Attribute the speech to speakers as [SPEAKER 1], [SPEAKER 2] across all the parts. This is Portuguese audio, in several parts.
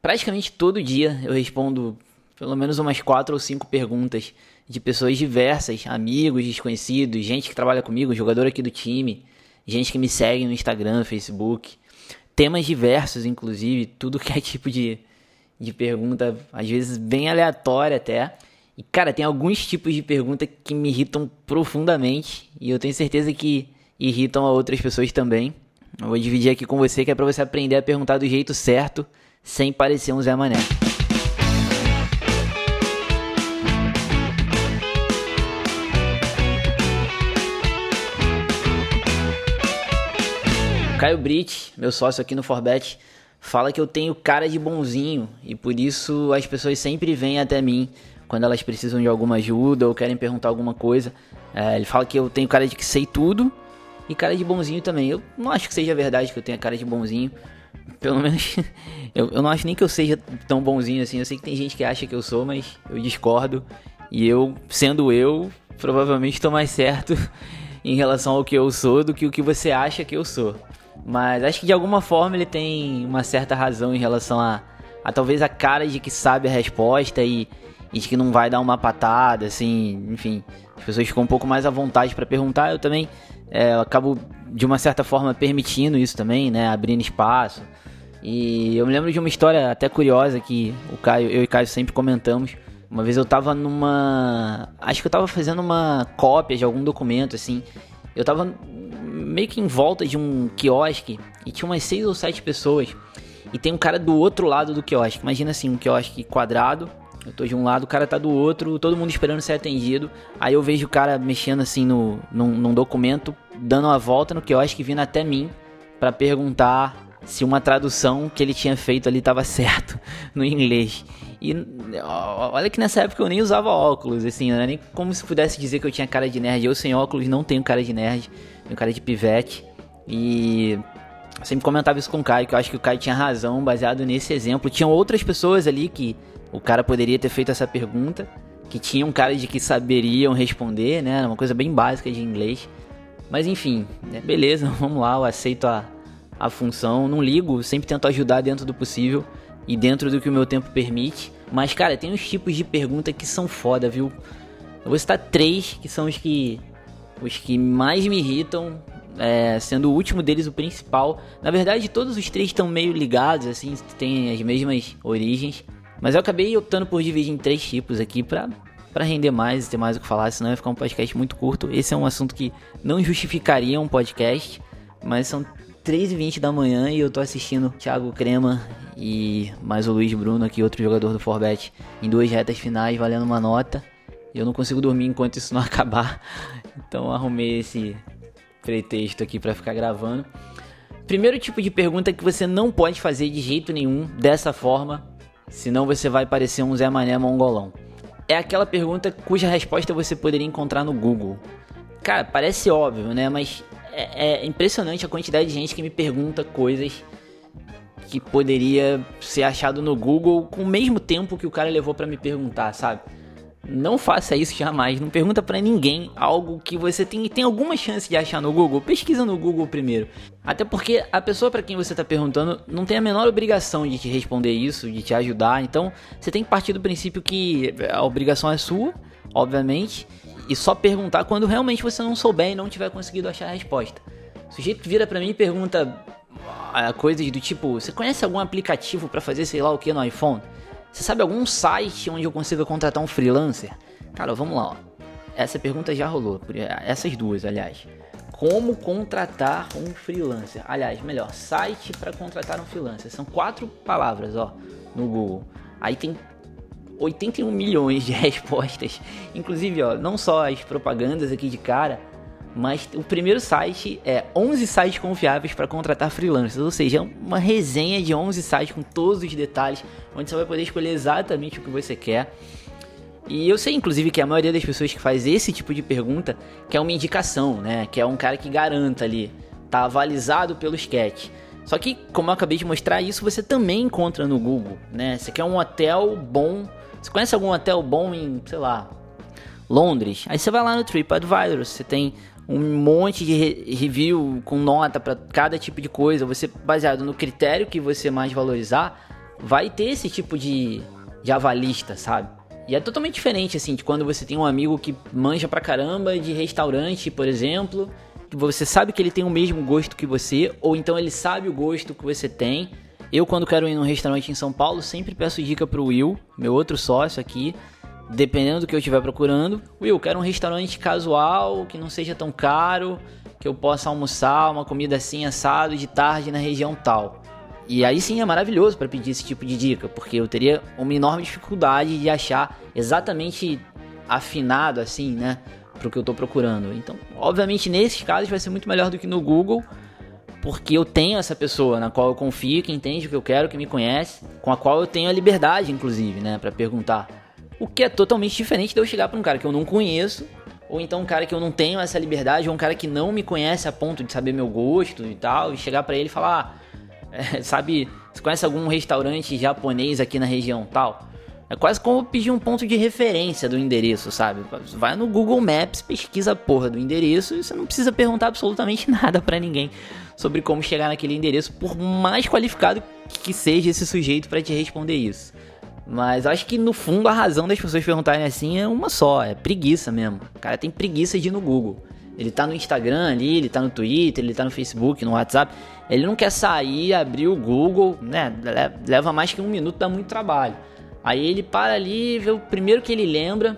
[SPEAKER 1] praticamente todo dia eu respondo pelo menos umas quatro ou cinco perguntas de pessoas diversas, amigos, desconhecidos, gente que trabalha comigo, jogador aqui do time, gente que me segue no Instagram, Facebook, temas diversos, inclusive, tudo que é tipo de, de pergunta, às vezes bem aleatória até. E, cara, tem alguns tipos de pergunta que me irritam profundamente e eu tenho certeza que irritam a outras pessoas também. Eu vou dividir aqui com você que é para você aprender a perguntar do jeito certo, sem parecer um Zé Mané. Caio Brit, meu sócio aqui no Forbet, fala que eu tenho cara de bonzinho e por isso as pessoas sempre vêm até mim quando elas precisam de alguma ajuda ou querem perguntar alguma coisa. É, ele fala que eu tenho cara de que sei tudo e cara de bonzinho também. Eu não acho que seja verdade que eu tenha cara de bonzinho. Pelo menos eu, eu não acho nem que eu seja tão bonzinho assim. Eu sei que tem gente que acha que eu sou, mas eu discordo. E eu, sendo eu, provavelmente estou mais certo em relação ao que eu sou do que o que você acha que eu sou. Mas acho que de alguma forma ele tem uma certa razão em relação a, a talvez a cara de que sabe a resposta e, e de que não vai dar uma patada, assim, enfim. As pessoas ficam um pouco mais à vontade para perguntar. Eu também é, eu acabo, de uma certa forma, permitindo isso também, né? Abrindo espaço. E eu me lembro de uma história até curiosa que o Caio, eu e o Caio sempre comentamos. Uma vez eu tava numa. Acho que eu tava fazendo uma cópia de algum documento, assim. Eu tava meio que em volta de um quiosque e tinha umas seis ou sete pessoas. E tem um cara do outro lado do quiosque. Imagina assim, um quiosque quadrado. Eu tô de um lado, o cara tá do outro, todo mundo esperando ser atendido. Aí eu vejo o cara mexendo assim no, num, num documento, dando uma volta no quiosque, vindo até mim para perguntar se uma tradução que ele tinha feito ali estava certo no inglês. E olha que nessa época eu nem usava óculos, assim, não era nem como se pudesse dizer que eu tinha cara de nerd. Eu sem óculos não tenho cara de nerd, tenho cara de pivete. E eu sempre comentava isso com o Caio, que eu acho que o Caio tinha razão baseado nesse exemplo. Tinham outras pessoas ali que o cara poderia ter feito essa pergunta, que tinham cara de que saberiam responder, né? Era uma coisa bem básica de inglês. Mas enfim, né? beleza, vamos lá, eu aceito a, a função, não ligo, sempre tento ajudar dentro do possível e dentro do que o meu tempo permite. Mas, cara, tem uns tipos de pergunta que são foda, viu? Eu vou citar três que são os que, os que mais me irritam, é, sendo o último deles o principal. Na verdade, todos os três estão meio ligados, assim, têm as mesmas origens. Mas eu acabei optando por dividir em três tipos aqui pra, pra render mais e ter mais o que falar, senão ia ficar um podcast muito curto. Esse é um assunto que não justificaria um podcast, mas são 3h20 da manhã e eu tô assistindo Thiago Crema e mais o Luiz Bruno aqui, outro jogador do Forbet, em duas retas finais, valendo uma nota. Eu não consigo dormir enquanto isso não acabar. Então arrumei esse pretexto aqui para ficar gravando. Primeiro tipo de pergunta que você não pode fazer de jeito nenhum dessa forma, senão você vai parecer um Zé Mané mongolão. É aquela pergunta cuja resposta você poderia encontrar no Google. Cara, parece óbvio, né? Mas é, é impressionante a quantidade de gente que me pergunta coisas que poderia ser achado no Google com o mesmo tempo que o cara levou para me perguntar, sabe? Não faça isso jamais. Não pergunta para ninguém algo que você tem, tem alguma chance de achar no Google. Pesquisa no Google primeiro. Até porque a pessoa para quem você está perguntando não tem a menor obrigação de te responder isso, de te ajudar. Então você tem que partir do princípio que a obrigação é sua, obviamente, e só perguntar quando realmente você não souber e não tiver conseguido achar a resposta. O sujeito vira para mim e pergunta ah, coisas do tipo: Você conhece algum aplicativo para fazer sei lá o que no iPhone? Você sabe algum site onde eu consiga contratar um freelancer? Cara, vamos lá. Ó. Essa pergunta já rolou. Essas duas, aliás. Como contratar um freelancer? Aliás, melhor, site para contratar um freelancer. São quatro palavras, ó, no Google. Aí tem 81 milhões de respostas. Inclusive, ó, não só as propagandas aqui de cara, mas o primeiro site é 11 sites confiáveis para contratar freelancers, ou seja, é uma resenha de 11 sites com todos os detalhes, onde você vai poder escolher exatamente o que você quer. E eu sei, inclusive, que a maioria das pessoas que faz esse tipo de pergunta quer uma indicação, né? Que é um cara que garanta ali, tá avalizado pelo sketch. Só que, como eu acabei de mostrar, isso você também encontra no Google, né? Você quer um hotel bom. Você conhece algum hotel bom em, sei lá, Londres? Aí você vai lá no TripAdvisor, você tem um monte de re review com nota para cada tipo de coisa. Você, baseado no critério que você mais valorizar, vai ter esse tipo de, de avalista, sabe? E é totalmente diferente, assim, de quando você tem um amigo que manja pra caramba de restaurante, por exemplo, você sabe que ele tem o mesmo gosto que você, ou então ele sabe o gosto que você tem. Eu, quando quero ir num restaurante em São Paulo, sempre peço dica pro Will, meu outro sócio aqui, dependendo do que eu estiver procurando. Will, quero um restaurante casual, que não seja tão caro, que eu possa almoçar uma comida assim assado de tarde na região tal. E aí sim é maravilhoso para pedir esse tipo de dica, porque eu teria uma enorme dificuldade de achar exatamente afinado assim, né, pro que eu tô procurando. Então, obviamente nesses casos vai ser muito melhor do que no Google, porque eu tenho essa pessoa na qual eu confio, que entende o que eu quero, que me conhece, com a qual eu tenho a liberdade, inclusive, né, para perguntar. O que é totalmente diferente de eu chegar para um cara que eu não conheço, ou então um cara que eu não tenho essa liberdade, ou um cara que não me conhece a ponto de saber meu gosto e tal, e chegar para ele e falar: ah, é, sabe, você conhece algum restaurante japonês aqui na região tal? É quase como pedir um ponto de referência do endereço, sabe? Vai no Google Maps, pesquisa a porra do endereço e você não precisa perguntar absolutamente nada para ninguém sobre como chegar naquele endereço, por mais qualificado que seja esse sujeito para te responder isso. Mas acho que no fundo a razão das pessoas perguntarem assim é uma só, é preguiça mesmo. O cara tem preguiça de ir no Google. Ele tá no Instagram ali, ele tá no Twitter, ele tá no Facebook, no WhatsApp. Ele não quer sair, abrir o Google, né? Leva mais que um minuto, dá muito trabalho. Aí ele para ali, vê o primeiro que ele lembra.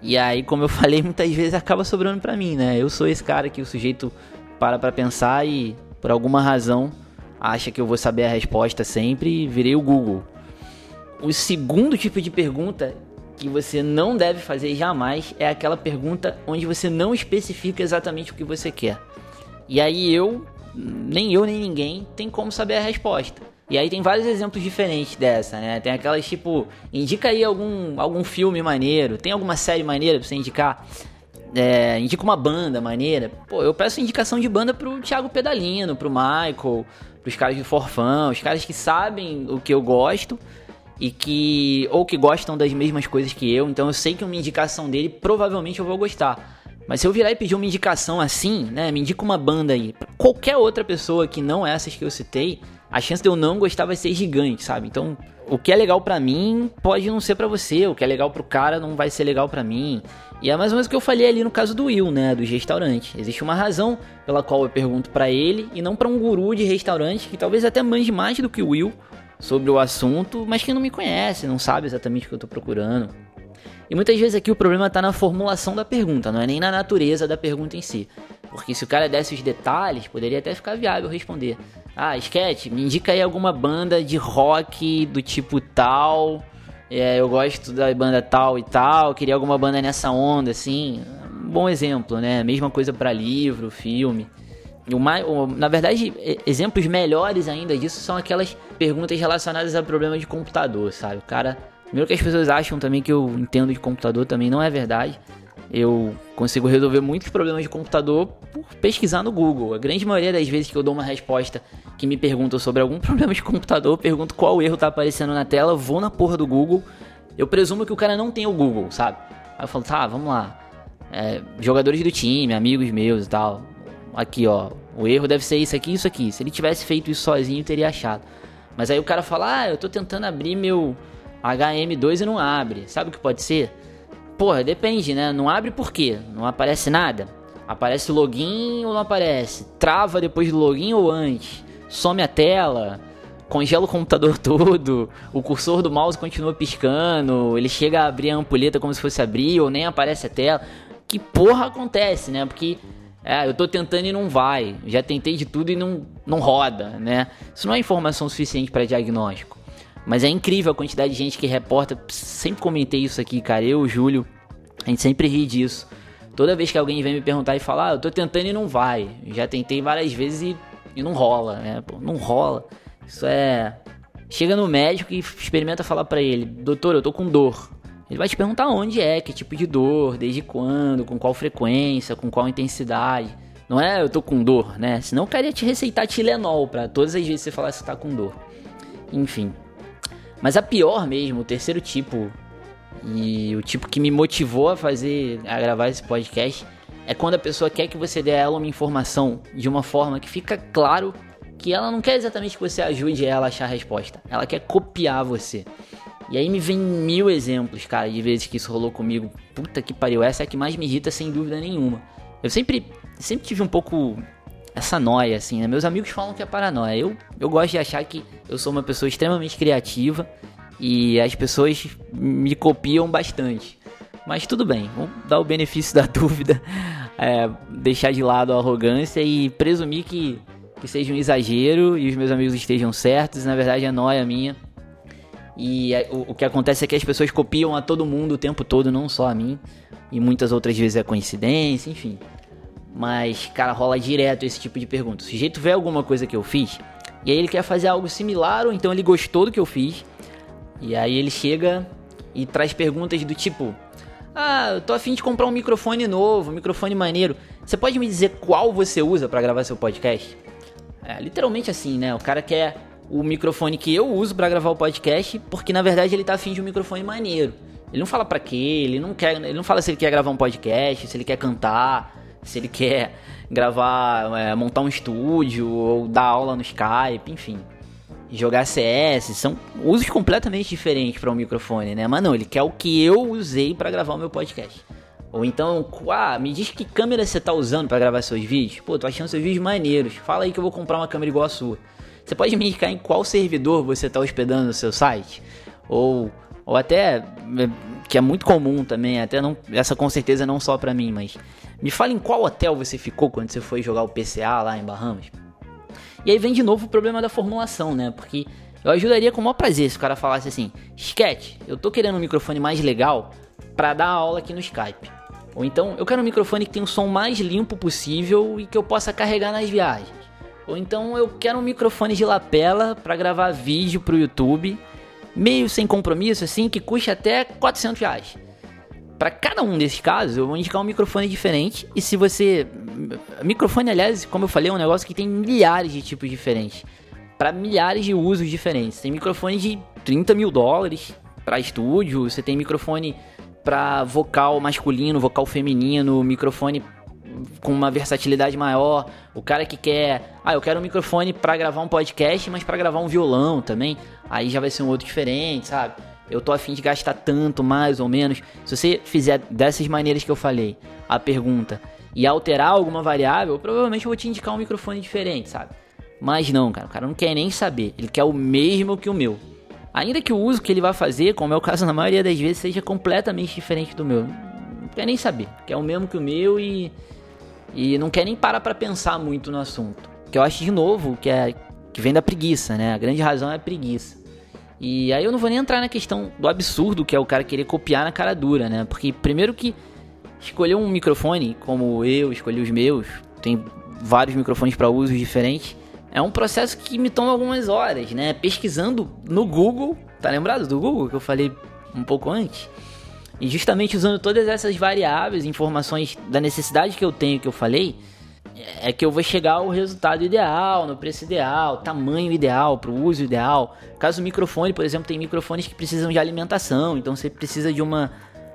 [SPEAKER 1] E aí, como eu falei, muitas vezes acaba sobrando para mim, né? Eu sou esse cara que o sujeito para pra pensar e, por alguma razão, acha que eu vou saber a resposta sempre e virei o Google. O segundo tipo de pergunta que você não deve fazer jamais é aquela pergunta onde você não especifica exatamente o que você quer. E aí eu, nem eu nem ninguém, tem como saber a resposta. E aí tem vários exemplos diferentes dessa, né? Tem aquelas tipo, indica aí algum, algum filme maneiro, tem alguma série maneira pra você indicar? É, indica uma banda maneira. Pô, eu peço indicação de banda pro Thiago Pedalino, pro Michael, pros caras de Forfã, os caras que sabem o que eu gosto e que ou que gostam das mesmas coisas que eu, então eu sei que uma indicação dele provavelmente eu vou gostar. Mas se eu virar e pedir uma indicação assim, né, me indica uma banda aí, pra qualquer outra pessoa que não essas que eu citei, a chance de eu não gostar vai ser gigante, sabe? Então, o que é legal para mim pode não ser para você, o que é legal pro cara não vai ser legal para mim. E é mais ou menos o que eu falei ali no caso do Will, né, do restaurante. Existe uma razão pela qual eu pergunto para ele e não para um guru de restaurante que talvez até manje mais do que o Will sobre o assunto, mas que não me conhece, não sabe exatamente o que eu estou procurando. E muitas vezes aqui o problema está na formulação da pergunta, não é nem na natureza da pergunta em si. Porque se o cara desse os detalhes, poderia até ficar viável responder. Ah, Sketch, me indica aí alguma banda de rock do tipo tal. É, eu gosto da banda tal e tal. Queria alguma banda nessa onda, assim. Um bom exemplo, né? Mesma coisa para livro, filme. O mais, o, na verdade, exemplos melhores ainda disso são aquelas perguntas relacionadas a problemas de computador, sabe? O cara. Primeiro que as pessoas acham também que eu entendo de computador também não é verdade. Eu consigo resolver muitos problemas de computador por pesquisar no Google. A grande maioria das vezes que eu dou uma resposta que me perguntam sobre algum problema de computador, pergunto qual erro tá aparecendo na tela, vou na porra do Google. Eu presumo que o cara não tem o Google, sabe? Aí eu falo, tá, vamos lá. É, jogadores do time, amigos meus e tal aqui ó, o erro deve ser isso aqui isso aqui. Se ele tivesse feito isso sozinho, teria achado. Mas aí o cara fala, ah, eu tô tentando abrir meu HM2 e não abre. Sabe o que pode ser? Porra, depende, né? Não abre por quê? Não aparece nada? Aparece login ou não aparece? Trava depois do login ou antes? Some a tela? Congela o computador todo? O cursor do mouse continua piscando? Ele chega a abrir a ampulheta como se fosse abrir ou nem aparece a tela? Que porra acontece, né? Porque é, eu tô tentando e não vai. Já tentei de tudo e não, não roda, né? Isso não é informação suficiente para diagnóstico. Mas é incrível a quantidade de gente que reporta. Sempre comentei isso aqui, cara. Eu, o Júlio, a gente sempre ri disso. Toda vez que alguém vem me perguntar e falar, ah, eu tô tentando e não vai. Já tentei várias vezes e, e não rola, né? Pô, não rola. Isso é. Chega no médico e experimenta falar para ele, doutor, eu tô com dor. Ele vai te perguntar onde é, que tipo de dor, desde quando, com qual frequência, com qual intensidade. Não é eu tô com dor, né? Senão eu queria te receitar Tilenol para todas as vezes que você falar que tá com dor. Enfim. Mas a pior mesmo, o terceiro tipo, e o tipo que me motivou a fazer, a gravar esse podcast, é quando a pessoa quer que você dê a ela uma informação de uma forma que fica claro que ela não quer exatamente que você ajude ela a achar a resposta. Ela quer copiar você. E aí me vem mil exemplos, cara, de vezes que isso rolou comigo. Puta que pariu, essa é a que mais me irrita sem dúvida nenhuma. Eu sempre, sempre tive um pouco essa noia, assim, né? Meus amigos falam que é paranoia. Eu, eu gosto de achar que eu sou uma pessoa extremamente criativa e as pessoas me copiam bastante. Mas tudo bem, vamos dar o benefício da dúvida, é, deixar de lado a arrogância e presumir que, que seja um exagero e os meus amigos estejam certos. Na verdade, é noia minha. E é, o, o que acontece é que as pessoas copiam a todo mundo o tempo todo, não só a mim. E muitas outras vezes é coincidência, enfim. Mas, cara, rola direto esse tipo de pergunta. O sujeito vê alguma coisa que eu fiz, e aí ele quer fazer algo similar, ou então ele gostou do que eu fiz, e aí ele chega e traz perguntas do tipo: Ah, eu tô afim de comprar um microfone novo, um microfone maneiro. Você pode me dizer qual você usa para gravar seu podcast? É, literalmente assim, né? O cara quer o microfone que eu uso para gravar o podcast, porque na verdade ele tá afim de um microfone maneiro. Ele não fala para quê, ele não quer, ele não fala se ele quer gravar um podcast, se ele quer cantar, se ele quer gravar, é, montar um estúdio ou dar aula no Skype, enfim. Jogar CS, são usos completamente diferentes para um microfone, né? Mas não, ele quer o que eu usei para gravar o meu podcast. Ou então, ah, me diz que câmera você tá usando para gravar seus vídeos? Pô, tô achando seus vídeos maneiros. Fala aí que eu vou comprar uma câmera igual a sua. Você pode me indicar em qual servidor você está hospedando o seu site? Ou, ou até, é, que é muito comum também, até não, essa com certeza não só para mim, mas me fala em qual hotel você ficou quando você foi jogar o PCA lá em Bahamas. E aí vem de novo o problema da formulação, né? Porque eu ajudaria com o maior prazer se o cara falasse assim: Sketch, eu tô querendo um microfone mais legal para dar aula aqui no Skype. Ou então, eu quero um microfone que tenha o som mais limpo possível e que eu possa carregar nas viagens. Ou então eu quero um microfone de lapela para gravar vídeo pro YouTube, meio sem compromisso, assim, que custa até 400 reais. Para cada um desses casos, eu vou indicar um microfone diferente. E se você. Microfone, aliás, como eu falei, é um negócio que tem milhares de tipos diferentes. Para milhares de usos diferentes. Tem microfone de 30 mil dólares para estúdio, você tem microfone para vocal masculino, vocal feminino, microfone com uma versatilidade maior. O cara que quer, ah, eu quero um microfone para gravar um podcast, mas para gravar um violão também, aí já vai ser um outro diferente, sabe? Eu tô afim de gastar tanto, mais ou menos. Se você fizer dessas maneiras que eu falei, a pergunta e alterar alguma variável, provavelmente eu vou te indicar um microfone diferente, sabe? Mas não, cara, o cara não quer nem saber. Ele quer o mesmo que o meu. Ainda que o uso que ele vai fazer, como é o caso na maioria das vezes, seja completamente diferente do meu. Não quer nem saber. Quer o mesmo que o meu e e não quer nem parar para pensar muito no assunto. Que eu acho de novo que é que vem da preguiça, né? A grande razão é a preguiça. E aí eu não vou nem entrar na questão do absurdo que é o cara querer copiar na cara dura, né? Porque primeiro que escolher um microfone como eu escolhi os meus, tem vários microfones para usos diferentes, é um processo que me toma algumas horas, né? Pesquisando no Google, tá lembrado do Google que eu falei um pouco antes? E justamente usando todas essas variáveis, informações da necessidade que eu tenho, que eu falei, é que eu vou chegar ao resultado ideal, no preço ideal, tamanho ideal, para o uso ideal. Caso o microfone, por exemplo, tem microfones que precisam de alimentação, então você precisa de uma,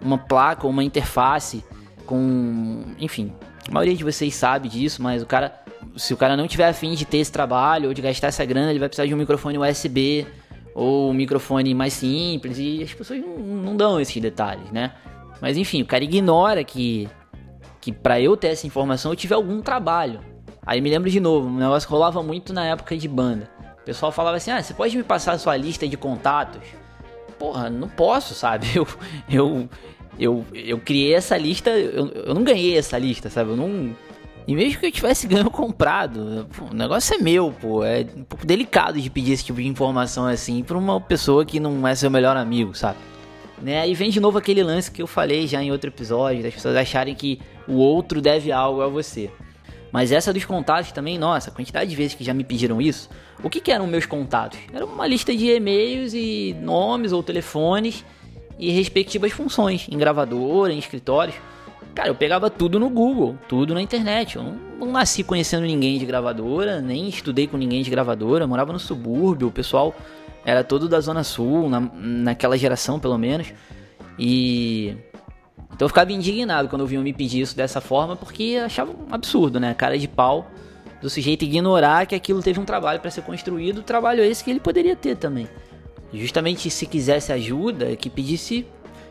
[SPEAKER 1] uma placa ou uma interface com. Enfim, a maioria de vocês sabe disso, mas o cara. Se o cara não tiver afim de ter esse trabalho ou de gastar essa grana, ele vai precisar de um microfone USB ou um microfone mais simples, e as pessoas não, não dão esses detalhes, né? Mas enfim, o cara ignora que, que para eu ter essa informação eu tive algum trabalho. Aí me lembro de novo, um negócio que rolava muito na época de banda. O pessoal falava assim: ah, você pode me passar a sua lista de contatos? Porra, não posso, sabe? Eu, eu, eu, eu criei essa lista, eu, eu não ganhei essa lista, sabe? Eu não, e mesmo que eu tivesse ganho comprado, pô, o negócio é meu, pô. É um pouco delicado de pedir esse tipo de informação assim pra uma pessoa que não é seu melhor amigo, sabe? Né? E vem de novo aquele lance que eu falei já em outro episódio, das pessoas acharem que o outro deve algo a você. Mas essa dos contatos também, nossa, a quantidade de vezes que já me pediram isso. O que, que eram meus contatos? Era uma lista de e-mails e nomes ou telefones e respectivas funções em gravadora, em escritórios. Cara, eu pegava tudo no Google, tudo na internet. Eu não, não, nasci conhecendo ninguém de gravadora, nem estudei com ninguém de gravadora. Morava no subúrbio, o pessoal era todo da Zona Sul, na, naquela geração pelo menos. E. Então eu ficava indignado quando eu me pedir isso dessa forma, porque achava um absurdo, né? Cara de pau do sujeito ignorar que aquilo teve um trabalho para ser construído, trabalho esse que ele poderia ter também. Justamente se quisesse ajuda, que pedisse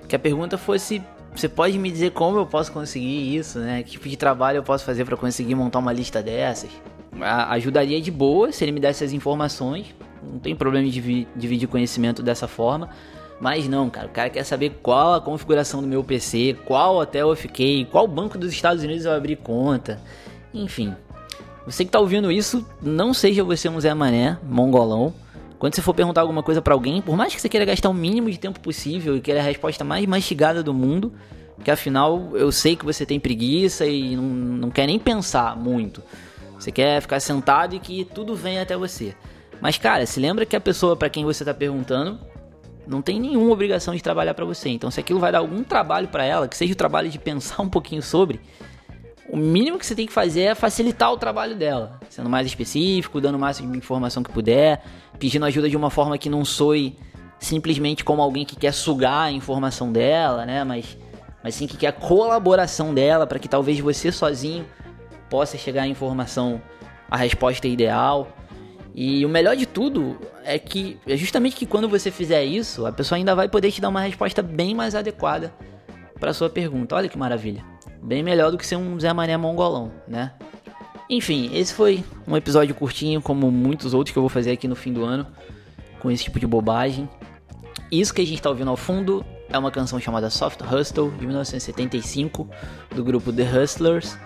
[SPEAKER 1] que a pergunta fosse você pode me dizer como eu posso conseguir isso, né? Que tipo de trabalho eu posso fazer para conseguir montar uma lista dessas? Ajudaria de boa se ele me desse as informações. Não tem problema de dividir conhecimento dessa forma. Mas não, cara, o cara quer saber qual a configuração do meu PC, qual hotel eu fiquei, qual banco dos Estados Unidos eu abri conta. Enfim, você que tá ouvindo isso, não seja você um Zé Mané, mongolão. Quando você for perguntar alguma coisa para alguém, por mais que você queira gastar o mínimo de tempo possível e queira a resposta mais mastigada do mundo, que afinal eu sei que você tem preguiça e não, não quer nem pensar muito. Você quer ficar sentado e que tudo venha até você. Mas cara, se lembra que a pessoa para quem você tá perguntando não tem nenhuma obrigação de trabalhar para você. Então se aquilo vai dar algum trabalho para ela, que seja o trabalho de pensar um pouquinho sobre, o mínimo que você tem que fazer é facilitar o trabalho dela, sendo mais específico, dando o máximo de informação que puder, pedindo ajuda de uma forma que não soe simplesmente como alguém que quer sugar a informação dela, né? Mas, mas sim que quer a colaboração dela para que talvez você sozinho possa chegar à informação, a resposta ideal. E o melhor de tudo é que é justamente que quando você fizer isso, a pessoa ainda vai poder te dar uma resposta bem mais adequada para sua pergunta. Olha que maravilha. Bem melhor do que ser um Zé Mané mongolão, né? Enfim, esse foi um episódio curtinho, como muitos outros que eu vou fazer aqui no fim do ano, com esse tipo de bobagem. Isso que a gente está ouvindo ao fundo é uma canção chamada Soft Hustle, de 1975, do grupo The Hustlers,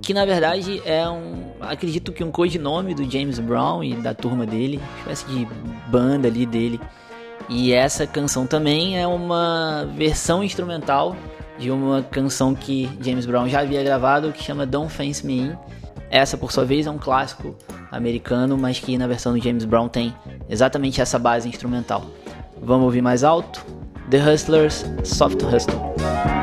[SPEAKER 1] que na verdade é um, acredito que um codinome do James Brown e da turma dele, espécie de banda ali dele. E essa canção também é uma versão instrumental de uma canção que James Brown já havia gravado que chama Don't Fence Me In. Essa, por sua vez, é um clássico americano, mas que na versão do James Brown tem exatamente essa base instrumental. Vamos ouvir mais alto? The Hustlers, Soft Hustle.